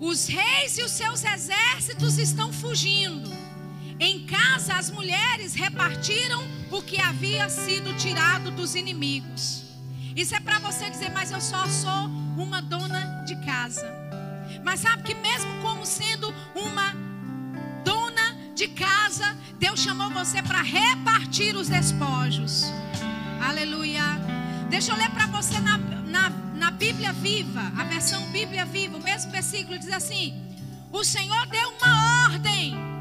Os reis e os seus exércitos estão fugindo. Em casa, as mulheres repartiram o que havia sido tirado dos inimigos. Isso é para você dizer, mas eu só sou uma dona de casa. Mas sabe que, mesmo como sendo uma dona de casa, Deus chamou você para repartir os despojos. Aleluia. Deixa eu ler para você na, na, na Bíblia Viva, a versão Bíblia Viva, o mesmo versículo diz assim: O Senhor deu uma ordem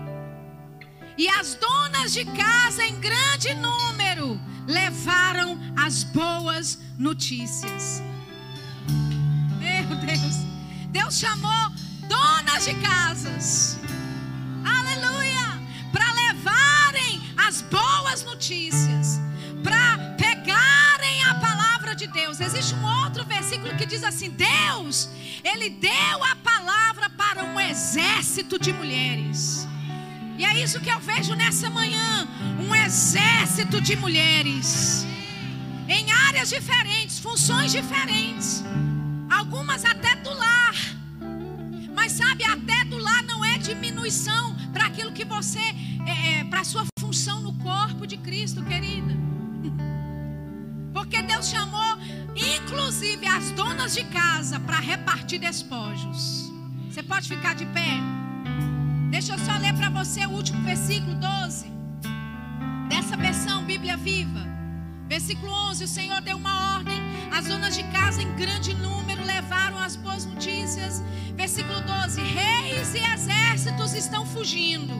e as donas de casa, em grande número, levaram as boas notícias. Deus chamou donas de casas. Aleluia! Para levarem as boas notícias, para pegarem a palavra de Deus. Existe um outro versículo que diz assim: Deus, ele deu a palavra para um exército de mulheres. E é isso que eu vejo nessa manhã: um exército de mulheres em áreas diferentes, funções diferentes, algumas até do lar. Mas sabe, até do lar não é diminuição para aquilo que você, é, é para a sua função no corpo de Cristo, querida. Porque Deus chamou, inclusive, as donas de casa para repartir despojos. Você pode ficar de pé? Deixa eu só ler para você o último versículo 12. Dessa versão, Bíblia Viva. Versículo 11: O Senhor deu uma ordem. As donas de casa, em grande número, levaram as boas notícias. Versículo 12: Reis e exércitos estão fugindo.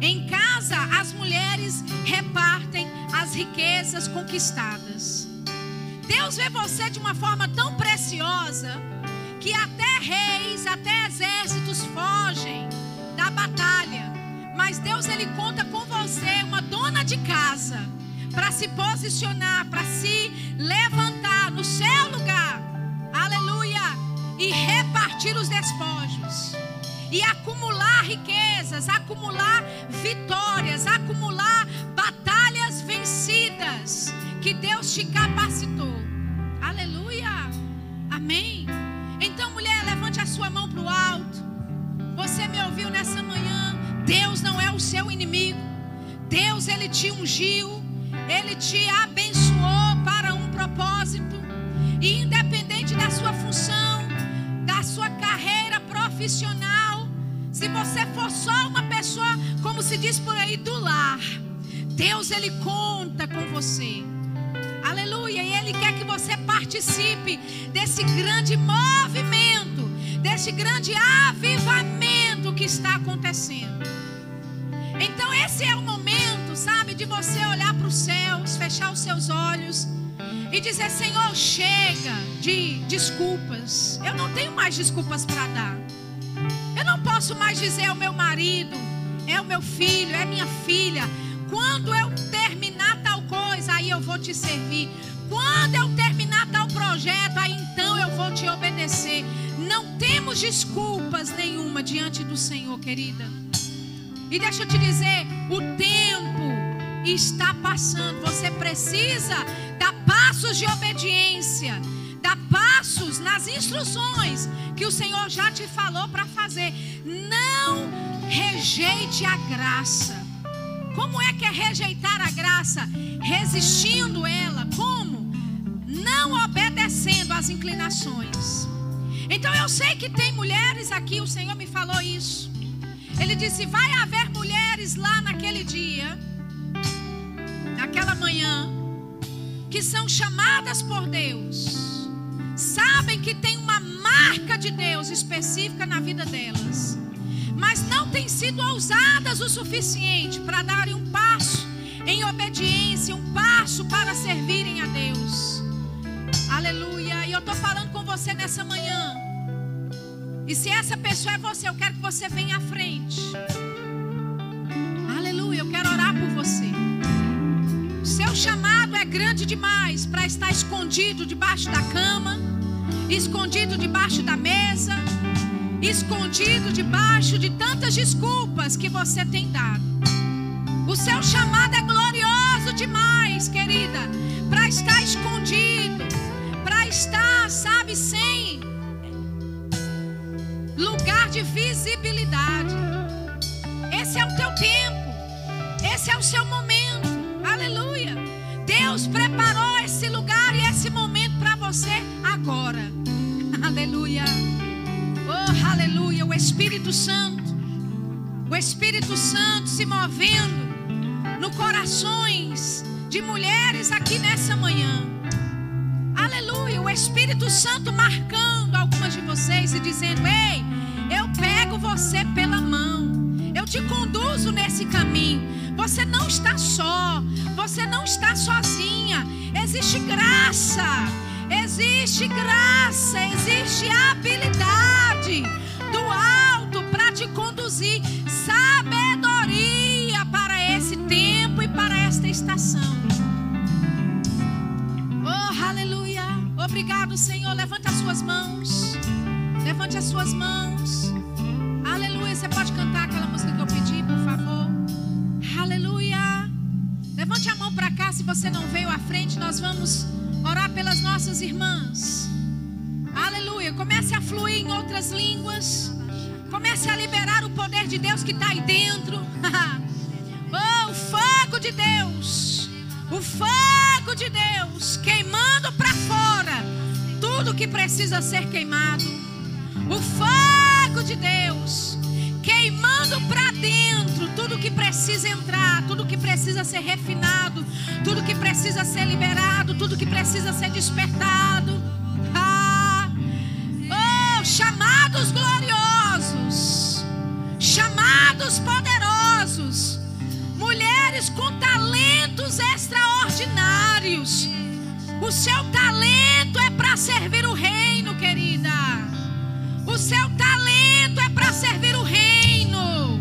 Em casa, as mulheres repartem as riquezas conquistadas. Deus vê você de uma forma tão preciosa que até reis, até exércitos fogem batalha. Mas Deus ele conta com você, uma dona de casa, para se posicionar, para se levantar no seu lugar. Aleluia! E repartir os despojos. E acumular riquezas, acumular vitórias, acumular batalhas vencidas que Deus te capacitou. Aleluia! Amém. Então, mulher, levante a sua mão para o alto. Você me ouviu nessa manhã? Deus não é o seu inimigo. Deus ele te ungiu, ele te abençoou para um propósito. E independente da sua função, da sua carreira profissional, se você for só uma pessoa, como se diz por aí, do lar, Deus ele conta com você. Aleluia, e ele quer que você participe desse grande movimento desse grande avivamento que está acontecendo. Então, esse é o momento, sabe, de você olhar para os céus, fechar os seus olhos e dizer: Senhor, chega de desculpas. Eu não tenho mais desculpas para dar. Eu não posso mais dizer ao meu marido, é o meu filho, é minha filha. Quando eu terminar tal coisa, aí eu vou te servir. Quando eu terminar tal projeto, aí então eu vou te obedecer. Não temos desculpas nenhuma diante do Senhor, querida. E deixa eu te dizer, o tempo está passando. Você precisa dar passos de obediência, dar passos nas instruções que o Senhor já te falou para fazer. Não rejeite a graça. Como é que é rejeitar a graça? Resistindo ela. Como? Não obedecendo às inclinações. Então eu sei que tem mulheres aqui, o Senhor me falou isso. Ele disse: vai haver mulheres lá naquele dia, naquela manhã, que são chamadas por Deus, sabem que tem uma marca de Deus específica na vida delas, mas não têm sido ousadas o suficiente para darem um passo em obediência, um passo para servirem a Deus. Aleluia. E eu estou falando com você nessa manhã. E se essa pessoa é você, eu quero que você venha à frente. Aleluia. Eu quero orar por você. Seu chamado é grande demais para estar escondido debaixo da cama, escondido debaixo da mesa, escondido debaixo de tantas desculpas que você tem dado. O seu chamado é glorioso demais, querida, para estar escondido, para estar, sabe, sem lugar de visibilidade. Esse é o teu tempo, esse é o seu momento. Aleluia. Deus preparou esse lugar e esse momento para você agora. Aleluia. Oh, aleluia. O Espírito Santo, o Espírito Santo se movendo no corações de mulheres aqui nessa manhã. Espírito Santo marcando algumas de vocês e dizendo: Ei, eu pego você pela mão, eu te conduzo nesse caminho. Você não está só, você não está sozinha. Existe graça, existe graça, existe habilidade do alto para te conduzir. Sabedoria para esse tempo e para esta estação. Oh, aleluia obrigado, Senhor. Levante as suas mãos. Levante as suas mãos. Aleluia. Você pode cantar aquela música que eu pedi, por favor. Aleluia. Levante a mão para cá se você não veio à frente. Nós vamos orar pelas nossas irmãs. Aleluia. Comece a fluir em outras línguas. Comece a liberar o poder de Deus que está aí dentro. oh, o fogo de Deus. O fogo de Deus queimando para fora que precisa ser queimado. O fogo de Deus queimando para dentro tudo que precisa entrar, tudo que precisa ser refinado, tudo que precisa ser liberado, tudo que precisa ser despertado. Ah, oh, chamados gloriosos, chamados poderosos, mulheres com talentos extraordinários. O seu talento é para servir o reino, querida. O seu talento é para servir o reino.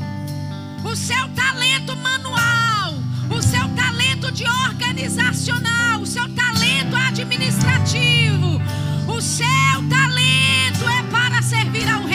O seu talento manual, o seu talento de organizacional, o seu talento administrativo, o seu talento é para servir ao reino.